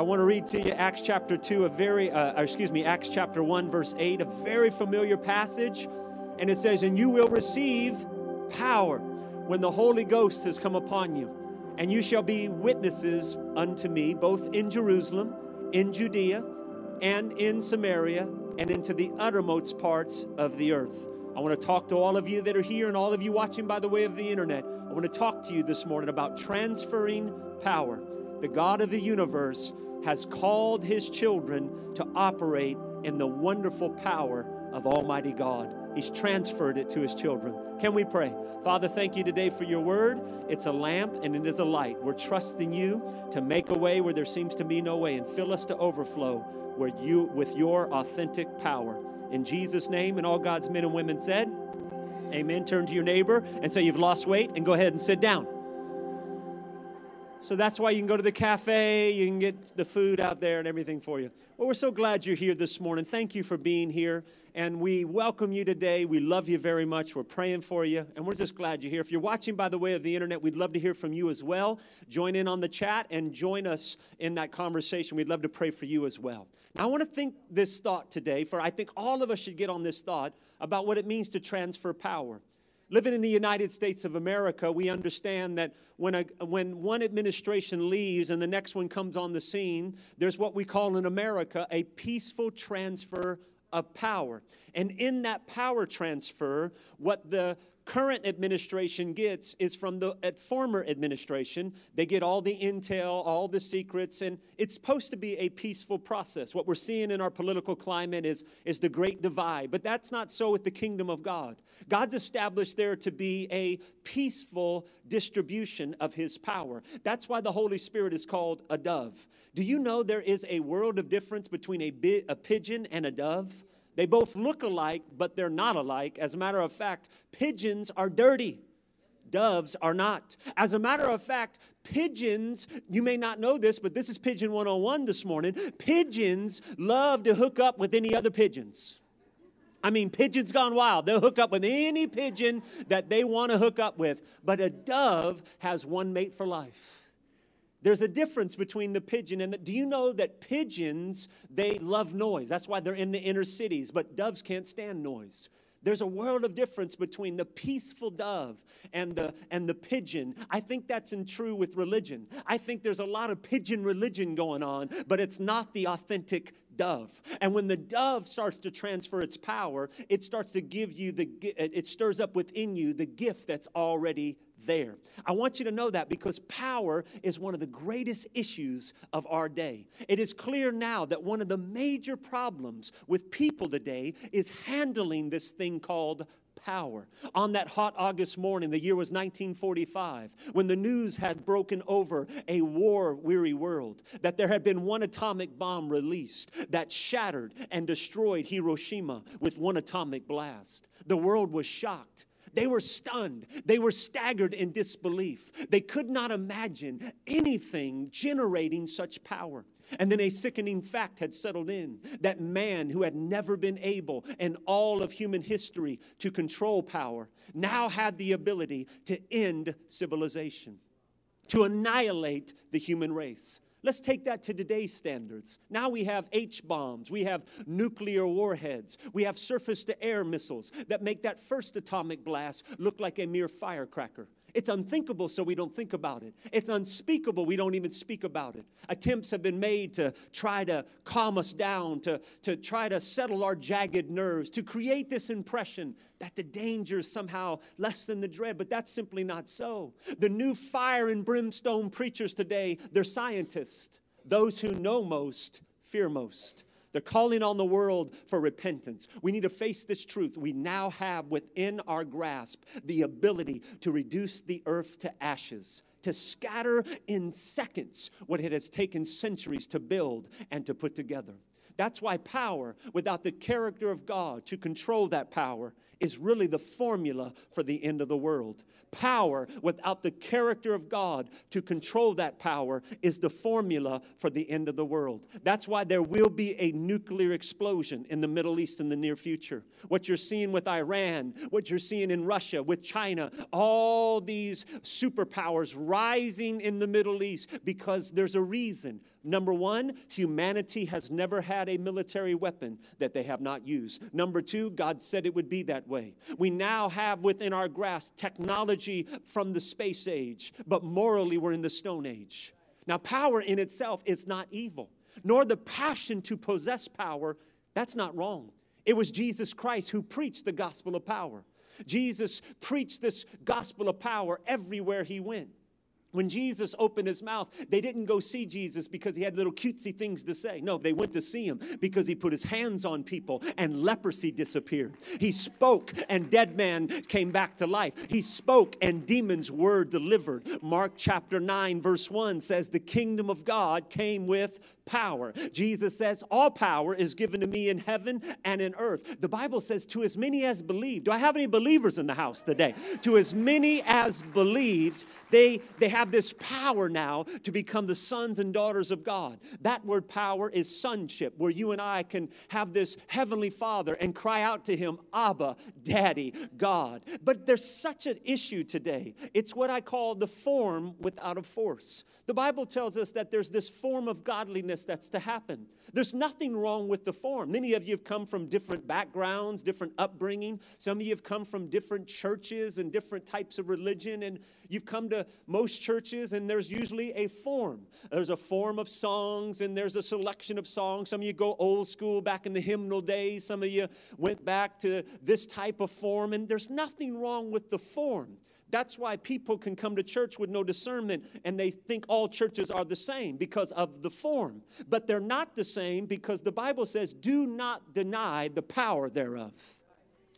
I want to read to you Acts chapter 2, a very, uh, excuse me, Acts chapter 1, verse 8, a very familiar passage. And it says, And you will receive power when the Holy Ghost has come upon you. And you shall be witnesses unto me, both in Jerusalem, in Judea, and in Samaria, and into the uttermost parts of the earth. I want to talk to all of you that are here and all of you watching by the way of the internet. I want to talk to you this morning about transferring power. The God of the universe has called his children to operate in the wonderful power of Almighty God. He's transferred it to his children. Can we pray? Father, thank you today for your word. It's a lamp and it is a light. We're trusting you to make a way where there seems to be no way and fill us to overflow where you with your authentic power. In Jesus' name, and all God's men and women said, Amen. Turn to your neighbor and say you've lost weight and go ahead and sit down. So that's why you can go to the cafe, you can get the food out there and everything for you. Well, we're so glad you're here this morning. Thank you for being here. And we welcome you today. We love you very much. We're praying for you. And we're just glad you're here. If you're watching by the way of the internet, we'd love to hear from you as well. Join in on the chat and join us in that conversation. We'd love to pray for you as well. Now, I want to think this thought today, for I think all of us should get on this thought about what it means to transfer power. Living in the United States of America, we understand that when, a, when one administration leaves and the next one comes on the scene, there's what we call in America a peaceful transfer of power. And in that power transfer, what the current administration gets is from the former administration. They get all the intel, all the secrets, and it's supposed to be a peaceful process. What we're seeing in our political climate is, is the great divide, but that's not so with the kingdom of God. God's established there to be a peaceful distribution of his power. That's why the Holy Spirit is called a dove. Do you know there is a world of difference between a, bi- a pigeon and a dove? They both look alike, but they're not alike. As a matter of fact, pigeons are dirty. Doves are not. As a matter of fact, pigeons, you may not know this, but this is Pigeon 101 this morning. Pigeons love to hook up with any other pigeons. I mean, pigeons gone wild. They'll hook up with any pigeon that they want to hook up with. But a dove has one mate for life. There's a difference between the pigeon and the. Do you know that pigeons, they love noise? That's why they're in the inner cities, but doves can't stand noise. There's a world of difference between the peaceful dove and the, and the pigeon. I think that's in true with religion. I think there's a lot of pigeon religion going on, but it's not the authentic dove. And when the dove starts to transfer its power, it starts to give you the, it stirs up within you the gift that's already there. I want you to know that because power is one of the greatest issues of our day. It is clear now that one of the major problems with people today is handling this thing called power. On that hot August morning, the year was 1945, when the news had broken over a war weary world, that there had been one atomic bomb released that shattered and destroyed Hiroshima with one atomic blast. The world was shocked. They were stunned. They were staggered in disbelief. They could not imagine anything generating such power. And then a sickening fact had settled in that man who had never been able in all of human history to control power now had the ability to end civilization, to annihilate the human race. Let's take that to today's standards. Now we have H bombs, we have nuclear warheads, we have surface to air missiles that make that first atomic blast look like a mere firecracker. It's unthinkable, so we don't think about it. It's unspeakable, we don't even speak about it. Attempts have been made to try to calm us down, to, to try to settle our jagged nerves, to create this impression that the danger is somehow less than the dread, but that's simply not so. The new fire and brimstone preachers today, they're scientists. Those who know most fear most. They're calling on the world for repentance. We need to face this truth. We now have within our grasp the ability to reduce the earth to ashes, to scatter in seconds what it has taken centuries to build and to put together. That's why power, without the character of God to control that power, is really the formula for the end of the world. Power without the character of God to control that power is the formula for the end of the world. That's why there will be a nuclear explosion in the Middle East in the near future. What you're seeing with Iran, what you're seeing in Russia, with China, all these superpowers rising in the Middle East because there's a reason. Number one, humanity has never had a military weapon that they have not used. Number two, God said it would be that way. We now have within our grasp technology from the space age, but morally we're in the Stone Age. Now, power in itself is not evil, nor the passion to possess power. That's not wrong. It was Jesus Christ who preached the gospel of power. Jesus preached this gospel of power everywhere he went. When Jesus opened his mouth, they didn't go see Jesus because he had little cutesy things to say. No, they went to see him because he put his hands on people and leprosy disappeared. He spoke and dead man came back to life. He spoke and demons were delivered. Mark chapter 9, verse 1 says, The kingdom of God came with power. Jesus says, All power is given to me in heaven and in earth. The Bible says, To as many as believe. Do I have any believers in the house today? To as many as believed, they, they have have this power now to become the sons and daughters of God. That word power is sonship, where you and I can have this heavenly Father and cry out to Him, Abba, Daddy, God. But there's such an issue today. It's what I call the form without a force. The Bible tells us that there's this form of godliness that's to happen. There's nothing wrong with the form. Many of you have come from different backgrounds, different upbringing. Some of you have come from different churches and different types of religion, and you've come to most churches, and there's usually a form. There's a form of songs, and there's a selection of songs. Some of you go old school back in the hymnal days, some of you went back to this type of form, and there's nothing wrong with the form. That's why people can come to church with no discernment and they think all churches are the same because of the form. But they're not the same because the Bible says, do not deny the power thereof.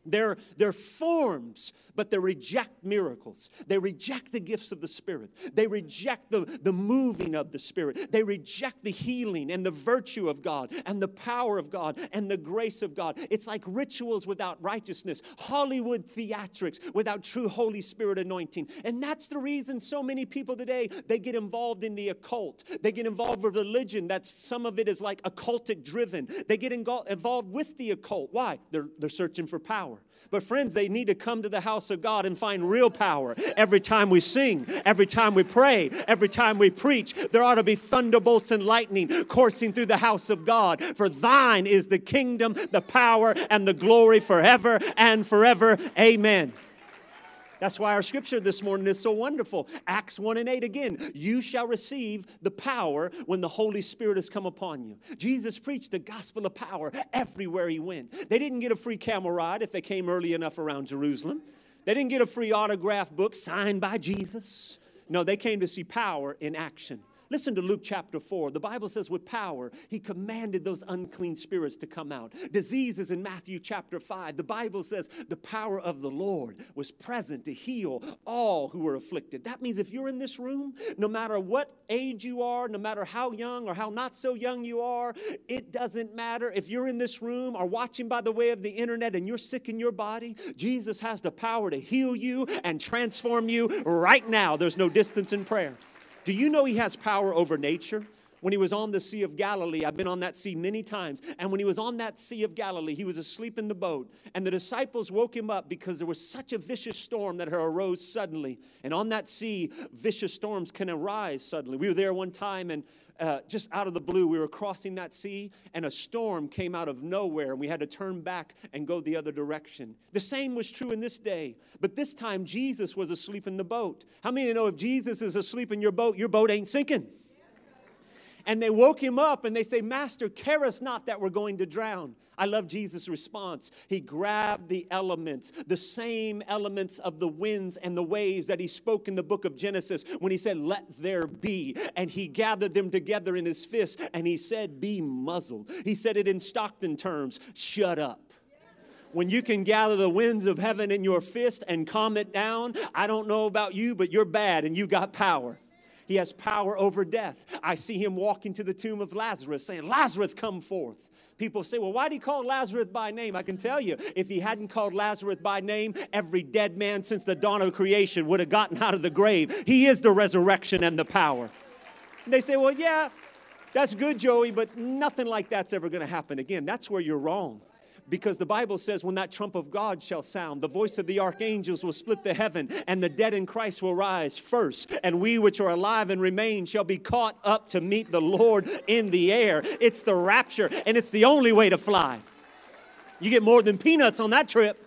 They're, they're forms, but they reject miracles. They reject the gifts of the Spirit. They reject the, the moving of the Spirit. They reject the healing and the virtue of God and the power of God and the grace of God. It's like rituals without righteousness, Hollywood theatrics without true Holy Spirit anointing. And that's the reason so many people today, they get involved in the occult. They get involved with religion. That's some of it is like occultic driven. They get involved with the occult. Why? They're, they're searching for power power. But, friends, they need to come to the house of God and find real power every time we sing, every time we pray, every time we preach. There ought to be thunderbolts and lightning coursing through the house of God. For thine is the kingdom, the power, and the glory forever and forever. Amen. That's why our scripture this morning is so wonderful. Acts 1 and 8 again. You shall receive the power when the Holy Spirit has come upon you. Jesus preached the gospel of power everywhere he went. They didn't get a free camel ride if they came early enough around Jerusalem. They didn't get a free autograph book signed by Jesus. No, they came to see power in action. Listen to Luke chapter 4. The Bible says, with power, he commanded those unclean spirits to come out. Diseases in Matthew chapter 5. The Bible says, the power of the Lord was present to heal all who were afflicted. That means if you're in this room, no matter what age you are, no matter how young or how not so young you are, it doesn't matter. If you're in this room or watching by the way of the internet and you're sick in your body, Jesus has the power to heal you and transform you right now. There's no distance in prayer. Do you know he has power over nature? When he was on the Sea of Galilee, I've been on that sea many times, and when he was on that Sea of Galilee, he was asleep in the boat, and the disciples woke him up because there was such a vicious storm that arose suddenly. And on that sea, vicious storms can arise suddenly. We were there one time, and uh, just out of the blue, we were crossing that sea, and a storm came out of nowhere, and we had to turn back and go the other direction. The same was true in this day, but this time Jesus was asleep in the boat. How many know if Jesus is asleep in your boat, your boat ain't sinking? And they woke him up and they say, Master, care us not that we're going to drown. I love Jesus' response. He grabbed the elements, the same elements of the winds and the waves that he spoke in the book of Genesis when he said, Let there be. And he gathered them together in his fist and he said, Be muzzled. He said it in Stockton terms shut up when you can gather the winds of heaven in your fist and calm it down, I don't know about you, but you're bad and you got power. He has power over death. I see him walking to the tomb of Lazarus saying, Lazarus, come forth. People say, well, why did he call Lazarus by name? I can tell you, if he hadn't called Lazarus by name, every dead man since the dawn of creation would have gotten out of the grave. He is the resurrection and the power. And they say, well, yeah, that's good, Joey, but nothing like that's ever going to happen again. That's where you're wrong because the Bible says, when that trump of God shall sound, the voice of the archangels will split the heaven, and the dead in Christ will rise first, and we which are alive and remain shall be caught up to meet the Lord in the air. It's the rapture, and it's the only way to fly. You get more than peanuts on that trip.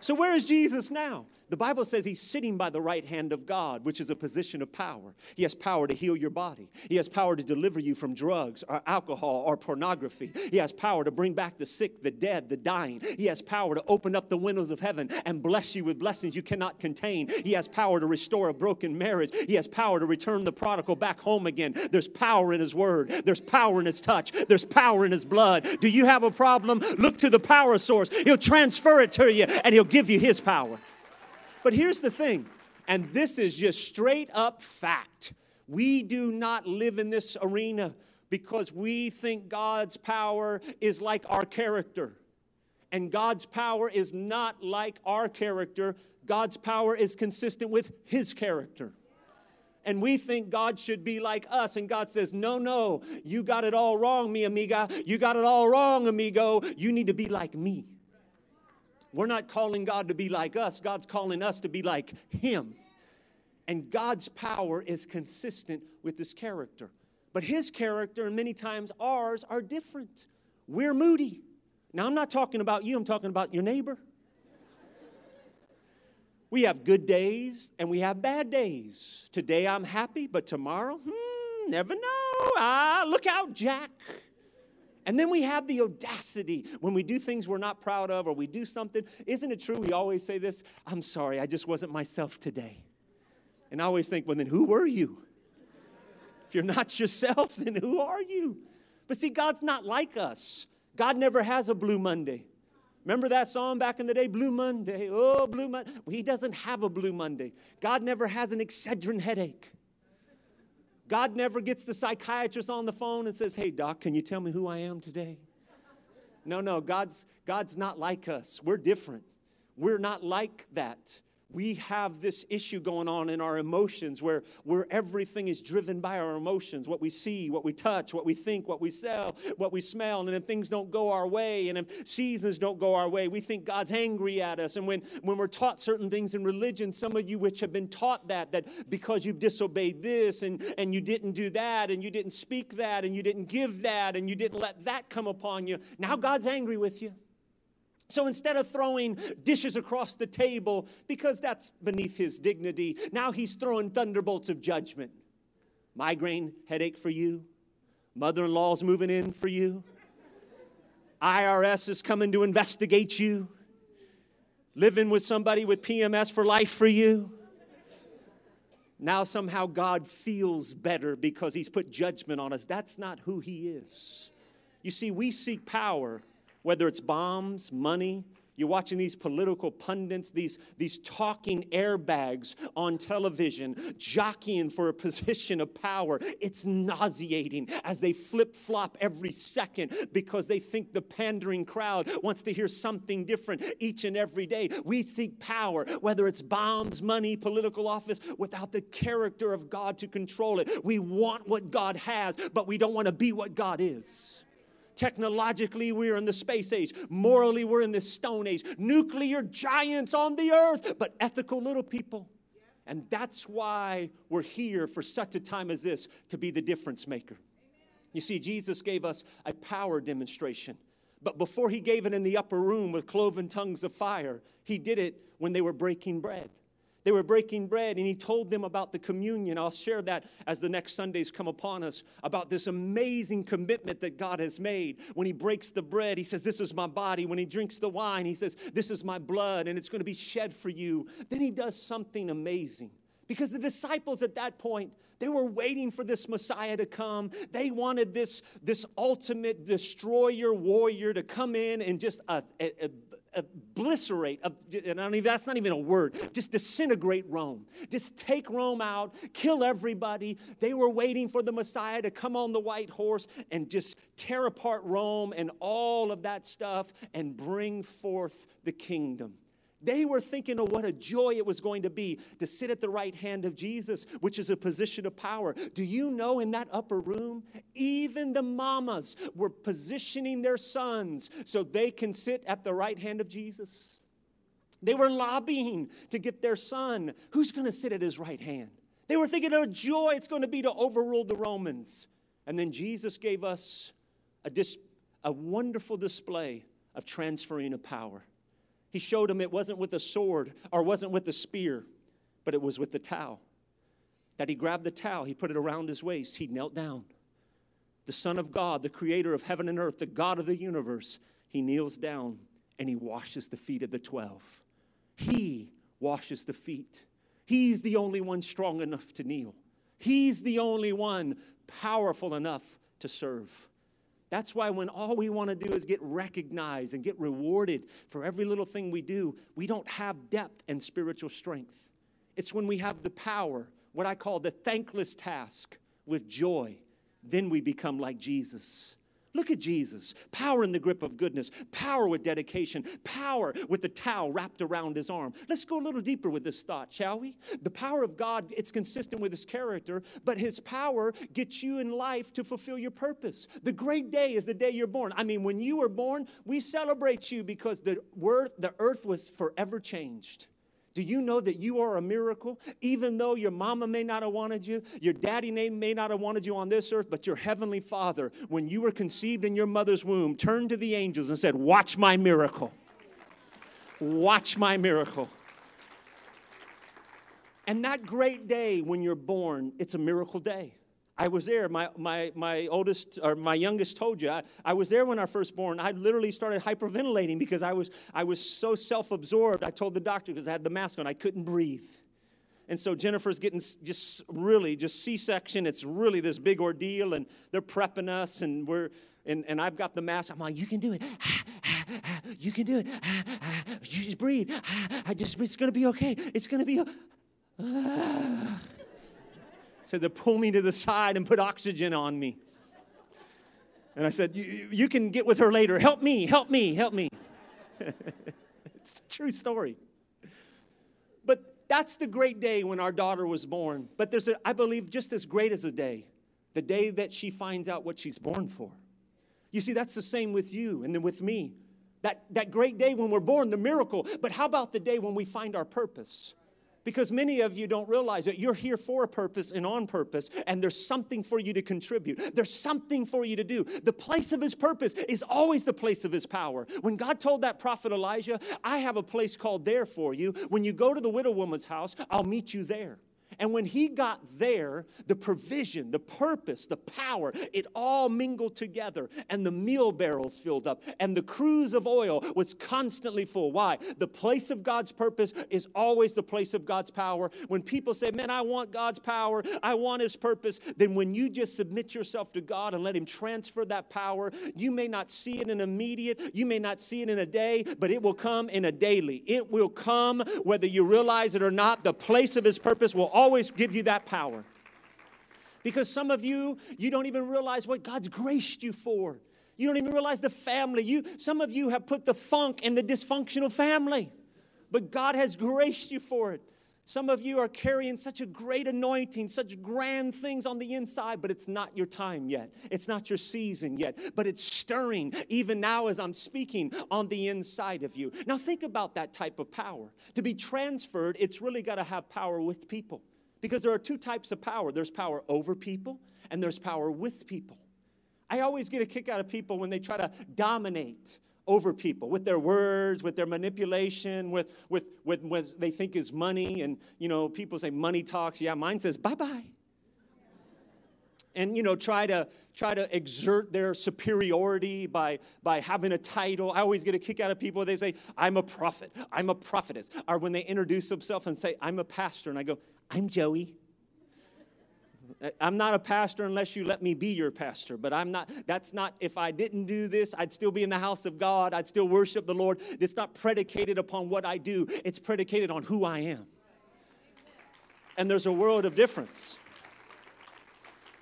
So, where is Jesus now? The Bible says he's sitting by the right hand of God, which is a position of power. He has power to heal your body. He has power to deliver you from drugs or alcohol or pornography. He has power to bring back the sick, the dead, the dying. He has power to open up the windows of heaven and bless you with blessings you cannot contain. He has power to restore a broken marriage. He has power to return the prodigal back home again. There's power in his word. There's power in his touch. There's power in his blood. Do you have a problem? Look to the power source. He'll transfer it to you and he'll give you his power. But here's the thing, and this is just straight up fact. We do not live in this arena because we think God's power is like our character. And God's power is not like our character. God's power is consistent with His character. And we think God should be like us. And God says, No, no, you got it all wrong, mi amiga. You got it all wrong, amigo. You need to be like me. We're not calling God to be like us, God's calling us to be like Him. And God's power is consistent with His character. But His character, and many times ours, are different. We're moody. Now, I'm not talking about you, I'm talking about your neighbor. We have good days and we have bad days. Today I'm happy, but tomorrow, hmm, never know. Ah, look out, Jack. And then we have the audacity when we do things we're not proud of or we do something. Isn't it true? We always say this I'm sorry, I just wasn't myself today. And I always think, well, then who were you? If you're not yourself, then who are you? But see, God's not like us. God never has a blue Monday. Remember that song back in the day, Blue Monday? Oh, Blue Monday. Well, he doesn't have a Blue Monday. God never has an Excedrin headache. God never gets the psychiatrist on the phone and says, Hey, doc, can you tell me who I am today? No, no, God's, God's not like us. We're different. We're not like that we have this issue going on in our emotions where, where everything is driven by our emotions what we see, what we touch, what we think, what we sell, what we smell. And if things don't go our way and if seasons don't go our way, we think God's angry at us. And when, when we're taught certain things in religion, some of you which have been taught that, that because you've disobeyed this and, and you didn't do that and you didn't speak that and you didn't give that and you didn't let that come upon you, now God's angry with you. So instead of throwing dishes across the table, because that's beneath his dignity, now he's throwing thunderbolts of judgment. Migraine headache for you. Mother in law's moving in for you. IRS is coming to investigate you. Living with somebody with PMS for life for you. Now somehow God feels better because he's put judgment on us. That's not who he is. You see, we seek power whether it's bombs, money, you're watching these political pundits, these, these talking airbags on television, jockeying for a position of power. It's nauseating as they flip flop every second because they think the pandering crowd wants to hear something different each and every day. We seek power, whether it's bombs, money, political office, without the character of God to control it. We want what God has, but we don't want to be what God is. Technologically, we're in the space age. Morally, we're in the stone age. Nuclear giants on the earth, but ethical little people. And that's why we're here for such a time as this to be the difference maker. You see, Jesus gave us a power demonstration. But before he gave it in the upper room with cloven tongues of fire, he did it when they were breaking bread. They were breaking bread, and he told them about the communion. I'll share that as the next Sundays come upon us about this amazing commitment that God has made. When he breaks the bread, he says, This is my body. When he drinks the wine, he says, This is my blood, and it's going to be shed for you. Then he does something amazing. Because the disciples at that point, they were waiting for this Messiah to come. They wanted this, this ultimate destroyer warrior to come in and just uh, uh, Uh, obliterate, uh, and I don't even, that's not even a word, just disintegrate Rome. Just take Rome out, kill everybody. They were waiting for the Messiah to come on the white horse and just tear apart Rome and all of that stuff and bring forth the kingdom. They were thinking of what a joy it was going to be to sit at the right hand of Jesus, which is a position of power. Do you know in that upper room, even the mamas were positioning their sons so they can sit at the right hand of Jesus? They were lobbying to get their son. Who's going to sit at his right hand? They were thinking of joy it's going to be to overrule the Romans. And then Jesus gave us a, dis- a wonderful display of transferring of power. He showed him it wasn't with a sword or wasn't with a spear, but it was with the towel. That he grabbed the towel, he put it around his waist, he knelt down. The Son of God, the creator of heaven and earth, the God of the universe, he kneels down and he washes the feet of the 12. He washes the feet. He's the only one strong enough to kneel. He's the only one powerful enough to serve. That's why when all we want to do is get recognized and get rewarded for every little thing we do, we don't have depth and spiritual strength. It's when we have the power, what I call the thankless task, with joy, then we become like Jesus. Look at Jesus. Power in the grip of goodness, power with dedication, power with the towel wrapped around his arm. Let's go a little deeper with this thought, shall we? The power of God, it's consistent with his character, but his power gets you in life to fulfill your purpose. The great day is the day you're born. I mean, when you were born, we celebrate you because the, word, the earth was forever changed. Do you know that you are a miracle? Even though your mama may not have wanted you, your daddy may not have wanted you on this earth, but your heavenly father, when you were conceived in your mother's womb, turned to the angels and said, Watch my miracle. Watch my miracle. And that great day when you're born, it's a miracle day. I was there. My, my, my oldest or my youngest told you, I, I was there when first born. I literally started hyperventilating because I was, I was so self absorbed. I told the doctor because I had the mask on, I couldn't breathe. And so Jennifer's getting just really just C-section. It's really this big ordeal, and they're prepping us, and we're and, and I've got the mask. I'm like, you can do it. You can do it. You just breathe. I just it's gonna be okay. It's gonna be. So they pull me to the side and put oxygen on me. And I said, You can get with her later. Help me, help me, help me. it's a true story. But that's the great day when our daughter was born. But there's, a, I believe, just as great as a day, the day that she finds out what she's born for. You see, that's the same with you and then with me. That, that great day when we're born, the miracle. But how about the day when we find our purpose? Because many of you don't realize that you're here for a purpose and on purpose, and there's something for you to contribute. There's something for you to do. The place of his purpose is always the place of his power. When God told that prophet Elijah, I have a place called there for you. When you go to the widow woman's house, I'll meet you there. And when he got there, the provision, the purpose, the power, it all mingled together. And the meal barrels filled up. And the cruse of oil was constantly full. Why? The place of God's purpose is always the place of God's power. When people say, Man, I want God's power, I want his purpose, then when you just submit yourself to God and let him transfer that power, you may not see it in immediate, you may not see it in a day, but it will come in a daily. It will come whether you realize it or not. The place of his purpose will always always give you that power. Because some of you, you don't even realize what God's graced you for. You don't even realize the family. You, some of you have put the funk in the dysfunctional family, but God has graced you for it. Some of you are carrying such a great anointing, such grand things on the inside, but it's not your time yet. It's not your season yet, but it's stirring even now as I'm speaking on the inside of you. Now, think about that type of power. To be transferred, it's really got to have power with people. Because there are two types of power there's power over people, and there's power with people. I always get a kick out of people when they try to dominate over people with their words, with their manipulation, with, with, with what they think is money. And, you know, people say money talks. Yeah, mine says bye bye. And, you know, try to, try to exert their superiority by, by having a title. I always get a kick out of people. They say, I'm a prophet, I'm a prophetess. Or when they introduce themselves and say, I'm a pastor, and I go, I'm Joey. I'm not a pastor unless you let me be your pastor, but I'm not, that's not, if I didn't do this, I'd still be in the house of God. I'd still worship the Lord. It's not predicated upon what I do, it's predicated on who I am. And there's a world of difference.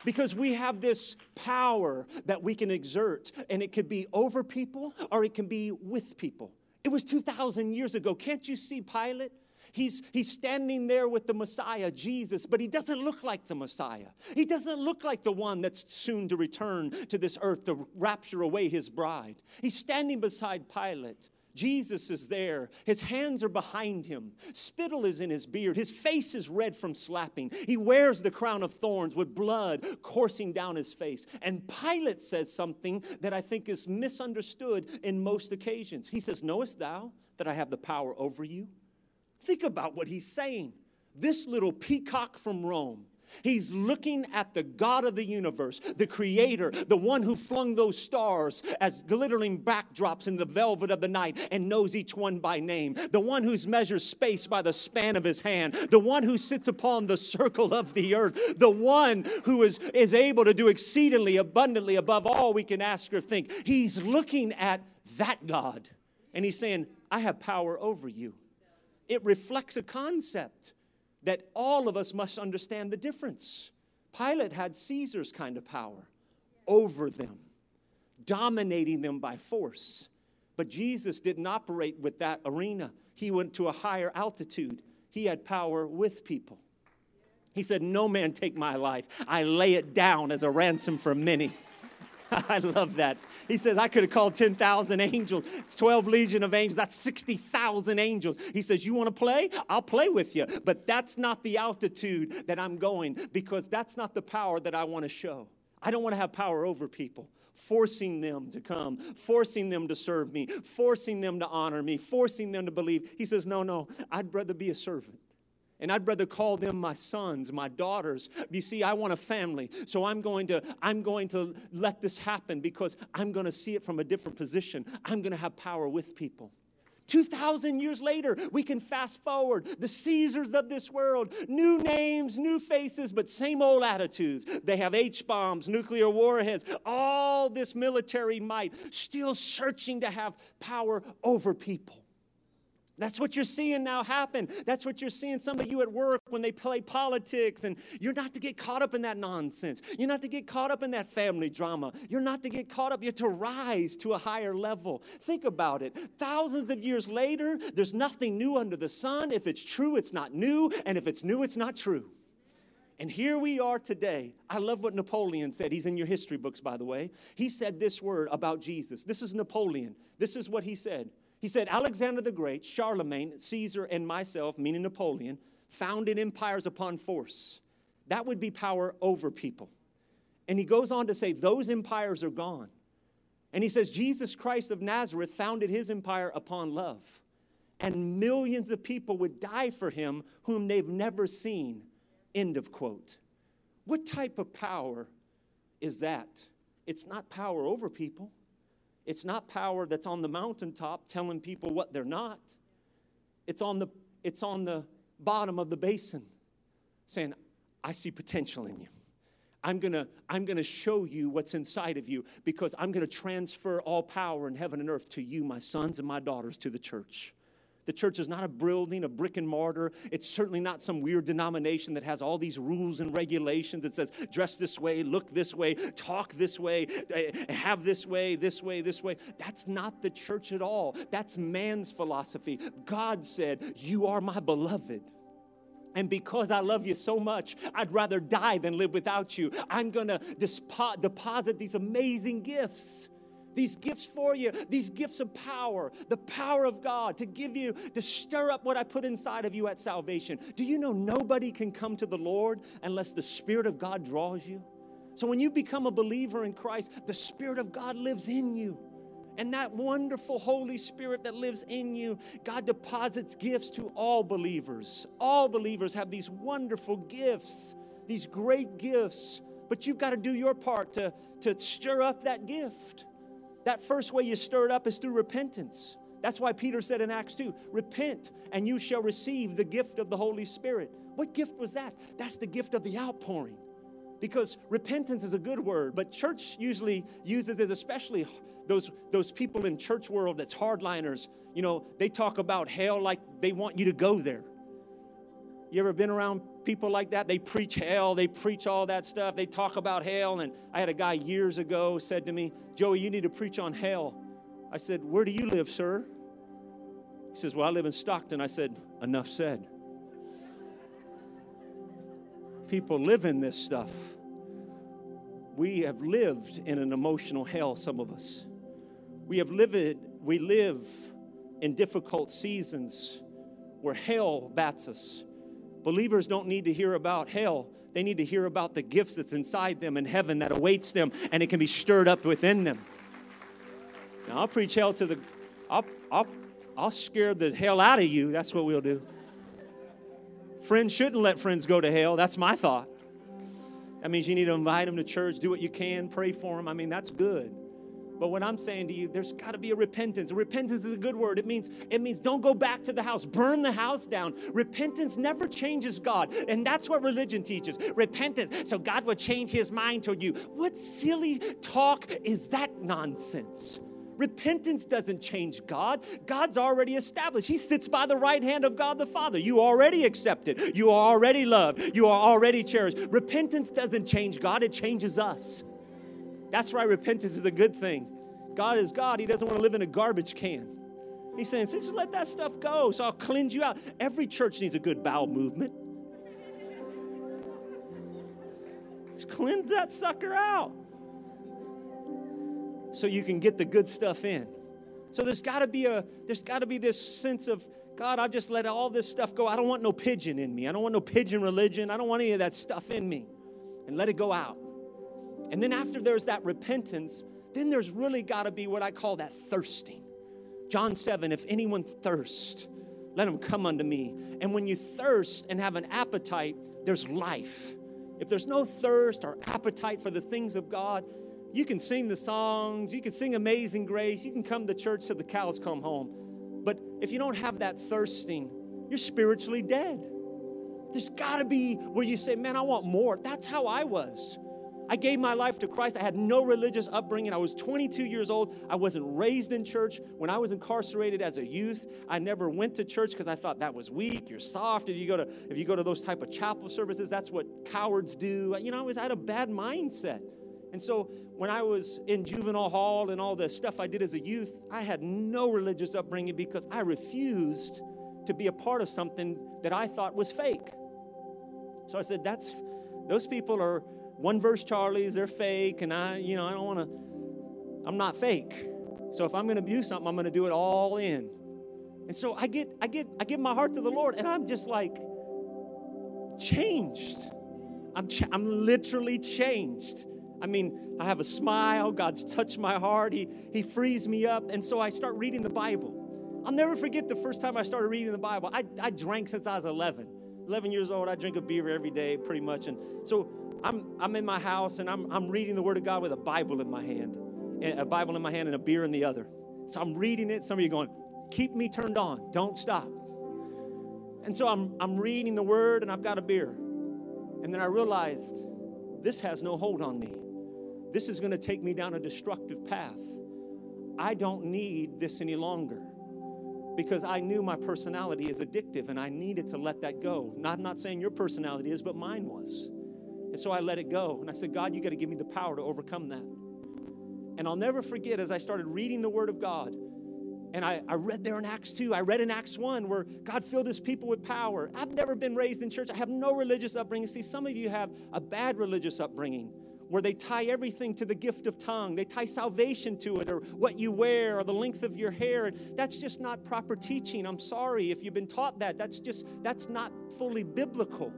Because we have this power that we can exert, and it could be over people or it can be with people. It was 2,000 years ago. Can't you see Pilate? He's, he's standing there with the Messiah, Jesus, but he doesn't look like the Messiah. He doesn't look like the one that's soon to return to this earth to rapture away his bride. He's standing beside Pilate. Jesus is there. His hands are behind him. Spittle is in his beard. His face is red from slapping. He wears the crown of thorns with blood coursing down his face. And Pilate says something that I think is misunderstood in most occasions. He says, Knowest thou that I have the power over you? Think about what he's saying. This little peacock from Rome. He's looking at the God of the universe, the creator, the one who flung those stars as glittering backdrops in the velvet of the night and knows each one by name, the one who measures space by the span of his hand, the one who sits upon the circle of the earth, the one who is, is able to do exceedingly abundantly above all we can ask or think. He's looking at that God and he's saying, I have power over you it reflects a concept that all of us must understand the difference. Pilate had Caesar's kind of power over them, dominating them by force. But Jesus didn't operate with that arena. He went to a higher altitude. He had power with people. He said, No man take my life. I lay it down as a ransom for many. I love that. He says, I could have called 10,000 angels. It's 12 legion of angels. That's 60,000 angels. He says, You want to play? I'll play with you. But that's not the altitude that I'm going because that's not the power that I want to show. I don't want to have power over people, forcing them to come, forcing them to serve me, forcing them to honor me, forcing them to believe. He says, No, no, I'd rather be a servant. And I'd rather call them my sons, my daughters. You see, I want a family. So I'm going to I'm going to let this happen because I'm going to see it from a different position. I'm going to have power with people. 2,000 years later, we can fast forward. The Caesars of this world, new names, new faces, but same old attitudes. They have H bombs, nuclear warheads, all this military might, still searching to have power over people. That's what you're seeing now happen. That's what you're seeing some of you at work when they play politics. And you're not to get caught up in that nonsense. You're not to get caught up in that family drama. You're not to get caught up. You're to rise to a higher level. Think about it. Thousands of years later, there's nothing new under the sun. If it's true, it's not new. And if it's new, it's not true. And here we are today. I love what Napoleon said. He's in your history books, by the way. He said this word about Jesus. This is Napoleon. This is what he said. He said, Alexander the Great, Charlemagne, Caesar, and myself, meaning Napoleon, founded empires upon force. That would be power over people. And he goes on to say, those empires are gone. And he says, Jesus Christ of Nazareth founded his empire upon love. And millions of people would die for him whom they've never seen. End of quote. What type of power is that? It's not power over people. It's not power that's on the mountaintop telling people what they're not. It's on the, it's on the bottom of the basin saying, I see potential in you. I'm gonna, I'm gonna show you what's inside of you because I'm gonna transfer all power in heaven and earth to you, my sons and my daughters, to the church. The church is not a building, a brick and mortar. It's certainly not some weird denomination that has all these rules and regulations that says dress this way, look this way, talk this way, eh, have this way, this way, this way. That's not the church at all. That's man's philosophy. God said, You are my beloved. And because I love you so much, I'd rather die than live without you. I'm gonna deposit these amazing gifts these gifts for you, these gifts of power, the power of God to give you, to stir up what I put inside of you at salvation. Do you know nobody can come to the Lord unless the Spirit of God draws you? So when you become a believer in Christ, the Spirit of God lives in you. And that wonderful Holy Spirit that lives in you, God deposits gifts to all believers. All believers have these wonderful gifts, these great gifts. But you've got to do your part to, to stir up that gift. That first way you stir it up is through repentance. That's why Peter said in Acts 2 repent and you shall receive the gift of the Holy Spirit. What gift was that? That's the gift of the outpouring. because repentance is a good word, but church usually uses it, especially those, those people in church world that's hardliners. You know, they talk about hell like they want you to go there. You ever been around people like that? They preach hell, they preach all that stuff, they talk about hell. And I had a guy years ago said to me, Joey, you need to preach on hell. I said, Where do you live, sir? He says, Well, I live in Stockton. I said, Enough said. People live in this stuff. We have lived in an emotional hell, some of us. We have lived, we live in difficult seasons where hell bats us. Believers don't need to hear about hell. They need to hear about the gifts that's inside them in heaven that awaits them and it can be stirred up within them. Now, I'll preach hell to the, I'll, I'll, I'll scare the hell out of you. That's what we'll do. Friends shouldn't let friends go to hell. That's my thought. That means you need to invite them to church, do what you can, pray for them. I mean, that's good. But what I'm saying to you, there's got to be a repentance. Repentance is a good word. It means it means don't go back to the house, burn the house down. Repentance never changes God, and that's what religion teaches. Repentance, so God would change His mind toward you. What silly talk is that nonsense? Repentance doesn't change God. God's already established. He sits by the right hand of God the Father. You already accepted. You are already loved. You are already cherished. Repentance doesn't change God, it changes us. That's why repentance is a good thing. God is God. He doesn't want to live in a garbage can. He's saying, just let that stuff go, so I'll cleanse you out. Every church needs a good bowel movement. Just cleanse that sucker out so you can get the good stuff in. So there's got to be a there's got to be this sense of God, I've just let all this stuff go. I don't want no pigeon in me. I don't want no pigeon religion. I don't want any of that stuff in me. And let it go out. And then after there's that repentance, then there's really got to be what I call that thirsting. John 7, if anyone thirst, let him come unto me. And when you thirst and have an appetite, there's life. If there's no thirst or appetite for the things of God, you can sing the songs, you can sing Amazing Grace, you can come to church till the cows come home. But if you don't have that thirsting, you're spiritually dead. There's got to be where you say, Man, I want more. That's how I was. I gave my life to Christ. I had no religious upbringing. I was 22 years old. I wasn't raised in church. When I was incarcerated as a youth, I never went to church because I thought that was weak. You're soft. If you go to if you go to those type of chapel services, that's what cowards do. You know, I was I had a bad mindset. And so when I was in juvenile hall and all the stuff I did as a youth, I had no religious upbringing because I refused to be a part of something that I thought was fake. So I said, that's those people are one verse Charlies, they're fake, and I, you know, I don't want to, I'm not fake. So if I'm gonna do something, I'm gonna do it all in. And so I get, I get, I give my heart to the Lord, and I'm just like changed. I'm, ch- I'm literally changed. I mean, I have a smile. God's touched my heart. He, he frees me up. And so I start reading the Bible. I'll never forget the first time I started reading the Bible. I, I drank since I was 11. 11 years old, I drink a beer every day pretty much. And so I'm, I'm in my house and I'm, I'm reading the Word of God with a Bible in my hand, a Bible in my hand and a beer in the other. So I'm reading it. Some of you going, keep me turned on. Don't stop. And so I'm, I'm reading the Word and I've got a beer. And then I realized this has no hold on me. This is going to take me down a destructive path. I don't need this any longer because I knew my personality is addictive and I needed to let that go. Not, not saying your personality is, but mine was. And so I let it go. And I said, God, you got to give me the power to overcome that. And I'll never forget as I started reading the Word of God, and I, I read there in Acts 2, I read in Acts 1 where God filled his people with power. I've never been raised in church, I have no religious upbringing. See, some of you have a bad religious upbringing where they tie everything to the gift of tongue. They tie salvation to it, or what you wear, or the length of your hair. That's just not proper teaching. I'm sorry if you've been taught that. That's just, that's not fully biblical.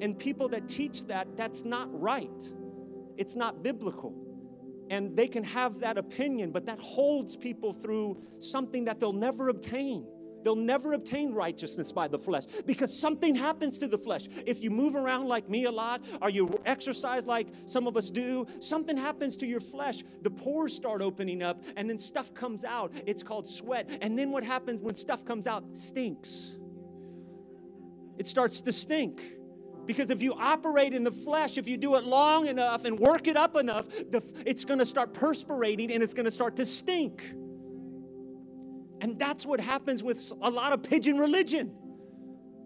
And people that teach that, that's not right. It's not biblical. And they can have that opinion, but that holds people through something that they'll never obtain. They'll never obtain righteousness by the flesh because something happens to the flesh. If you move around like me a lot or you exercise like some of us do, something happens to your flesh. The pores start opening up and then stuff comes out. It's called sweat. And then what happens when stuff comes out? Stinks. It starts to stink. Because if you operate in the flesh, if you do it long enough and work it up enough, the, it's going to start perspirating and it's going to start to stink. And that's what happens with a lot of pigeon religion.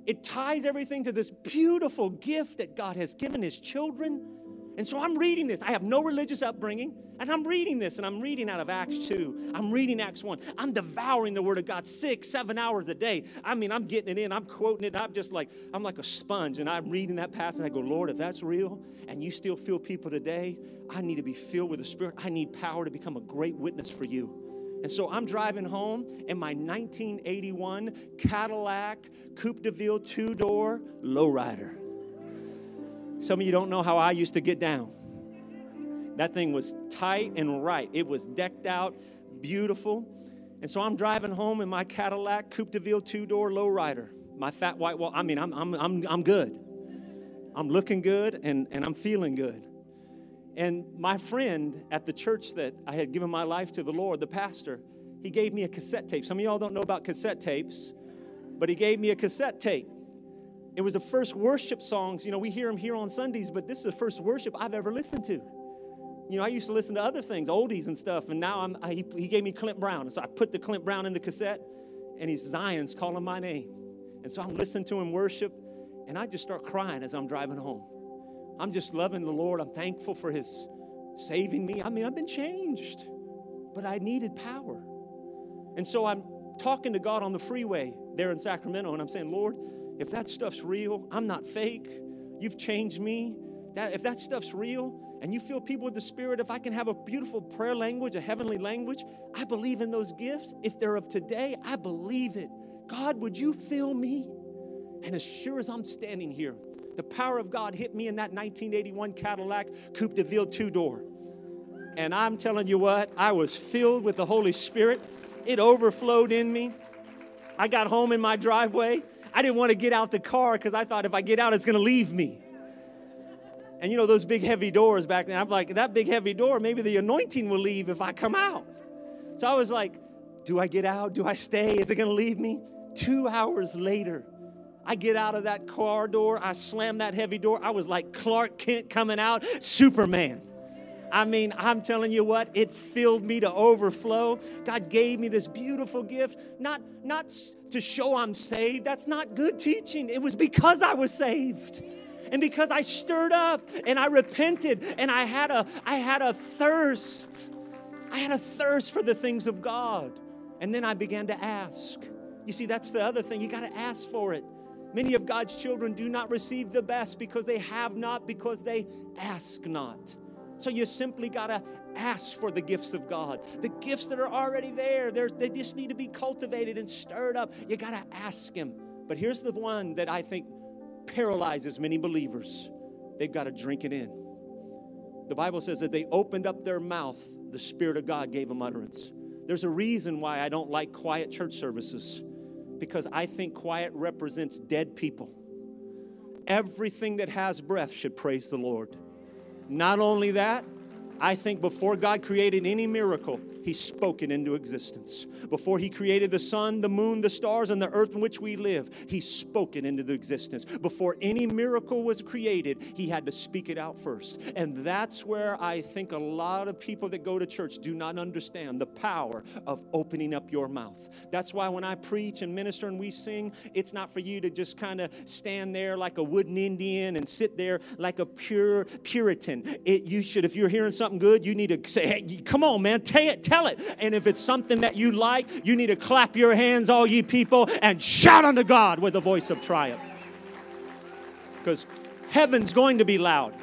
It ties everything to this beautiful gift that God has given His children and so I'm reading this. I have no religious upbringing, and I'm reading this, and I'm reading out of Acts 2. I'm reading Acts 1. I'm devouring the Word of God six, seven hours a day. I mean, I'm getting it in, I'm quoting it, I'm just like, I'm like a sponge, and I'm reading that passage, I go, Lord, if that's real, and you still feel people today, I need to be filled with the Spirit. I need power to become a great witness for you. And so I'm driving home in my 1981 Cadillac Coupe de Ville two door lowrider. Some of you don't know how I used to get down. That thing was tight and right. It was decked out, beautiful. And so I'm driving home in my Cadillac Coupe de Ville two door lowrider. My fat white wall. I mean, I'm, I'm, I'm, I'm good. I'm looking good and, and I'm feeling good. And my friend at the church that I had given my life to the Lord, the pastor, he gave me a cassette tape. Some of y'all don't know about cassette tapes, but he gave me a cassette tape. It was the first worship songs. You know, we hear them here on Sundays, but this is the first worship I've ever listened to. You know, I used to listen to other things, oldies and stuff, and now I'm, I, he, he gave me Clint Brown. And so I put the Clint Brown in the cassette, and he's Zion's calling my name. And so I'm listening to him worship, and I just start crying as I'm driving home. I'm just loving the Lord. I'm thankful for his saving me. I mean, I've been changed, but I needed power. And so I'm talking to God on the freeway there in Sacramento, and I'm saying, Lord, if that stuff's real, I'm not fake. You've changed me. That, if that stuff's real and you feel people with the Spirit, if I can have a beautiful prayer language, a heavenly language, I believe in those gifts. If they're of today, I believe it. God, would you fill me? And as sure as I'm standing here, the power of God hit me in that 1981 Cadillac Coupe de Ville two door. And I'm telling you what, I was filled with the Holy Spirit. It overflowed in me. I got home in my driveway I didn't want to get out the car because I thought if I get out, it's going to leave me. And you know, those big heavy doors back then, I'm like, that big heavy door, maybe the anointing will leave if I come out. So I was like, do I get out? Do I stay? Is it going to leave me? Two hours later, I get out of that car door, I slam that heavy door. I was like Clark Kent coming out, Superman. I mean, I'm telling you what, it filled me to overflow. God gave me this beautiful gift, not, not to show I'm saved. That's not good teaching. It was because I was saved. And because I stirred up and I repented and I had a I had a thirst. I had a thirst for the things of God. And then I began to ask. You see, that's the other thing. You got to ask for it. Many of God's children do not receive the best because they have not, because they ask not. So you simply got to ask for the gifts of God. The gifts that are already there, they just need to be cultivated and stirred up. You got to ask Him. But here's the one that I think paralyzes many believers they've got to drink it in. The Bible says that they opened up their mouth, the Spirit of God gave them utterance. There's a reason why I don't like quiet church services because I think quiet represents dead people. Everything that has breath should praise the Lord. Not only that, I think before God created any miracle, He spoke it into existence. Before He created the sun, the moon, the stars, and the earth in which we live, He spoke it into existence. Before any miracle was created, He had to speak it out first. And that's where I think a lot of people that go to church do not understand the power of opening up your mouth. That's why when I preach and minister and we sing, it's not for you to just kind of stand there like a wooden Indian and sit there like a pure Puritan. It, you should, if you're hearing something, something good, you need to say, hey, come on, man, tell it, tell it. And if it's something that you like, you need to clap your hands, all ye people, and shout unto God with a voice of triumph. Because heaven's going to be loud.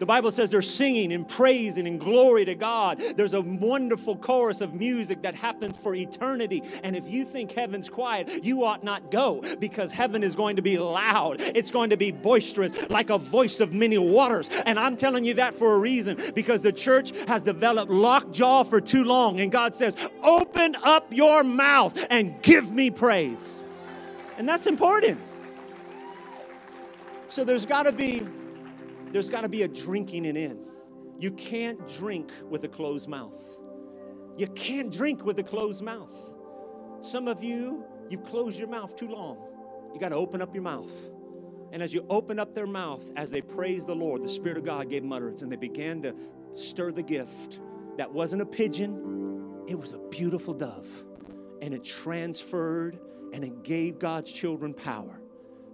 The Bible says they're singing and praising and glory to God. There's a wonderful chorus of music that happens for eternity. And if you think heaven's quiet, you ought not go because heaven is going to be loud. It's going to be boisterous like a voice of many waters. And I'm telling you that for a reason because the church has developed lockjaw for too long. And God says, open up your mouth and give me praise. And that's important. So there's got to be there's got to be a drinking it in. You can't drink with a closed mouth. You can't drink with a closed mouth. Some of you, you've closed your mouth too long. You got to open up your mouth. And as you open up their mouth, as they praise the Lord, the Spirit of God gave them utterance and they began to stir the gift. That wasn't a pigeon, it was a beautiful dove. And it transferred and it gave God's children power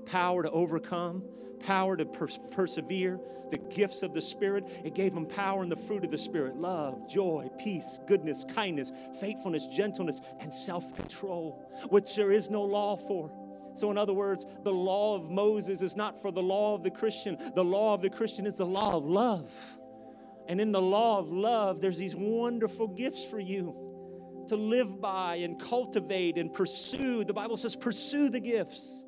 power to overcome, power to pers- persevere, the gifts of the Spirit. It gave them power in the fruit of the Spirit love, joy, peace, goodness, kindness, faithfulness, gentleness, and self control, which there is no law for. So, in other words, the law of Moses is not for the law of the Christian. The law of the Christian is the law of love. And in the law of love, there's these wonderful gifts for you to live by and cultivate and pursue. The Bible says, pursue the gifts.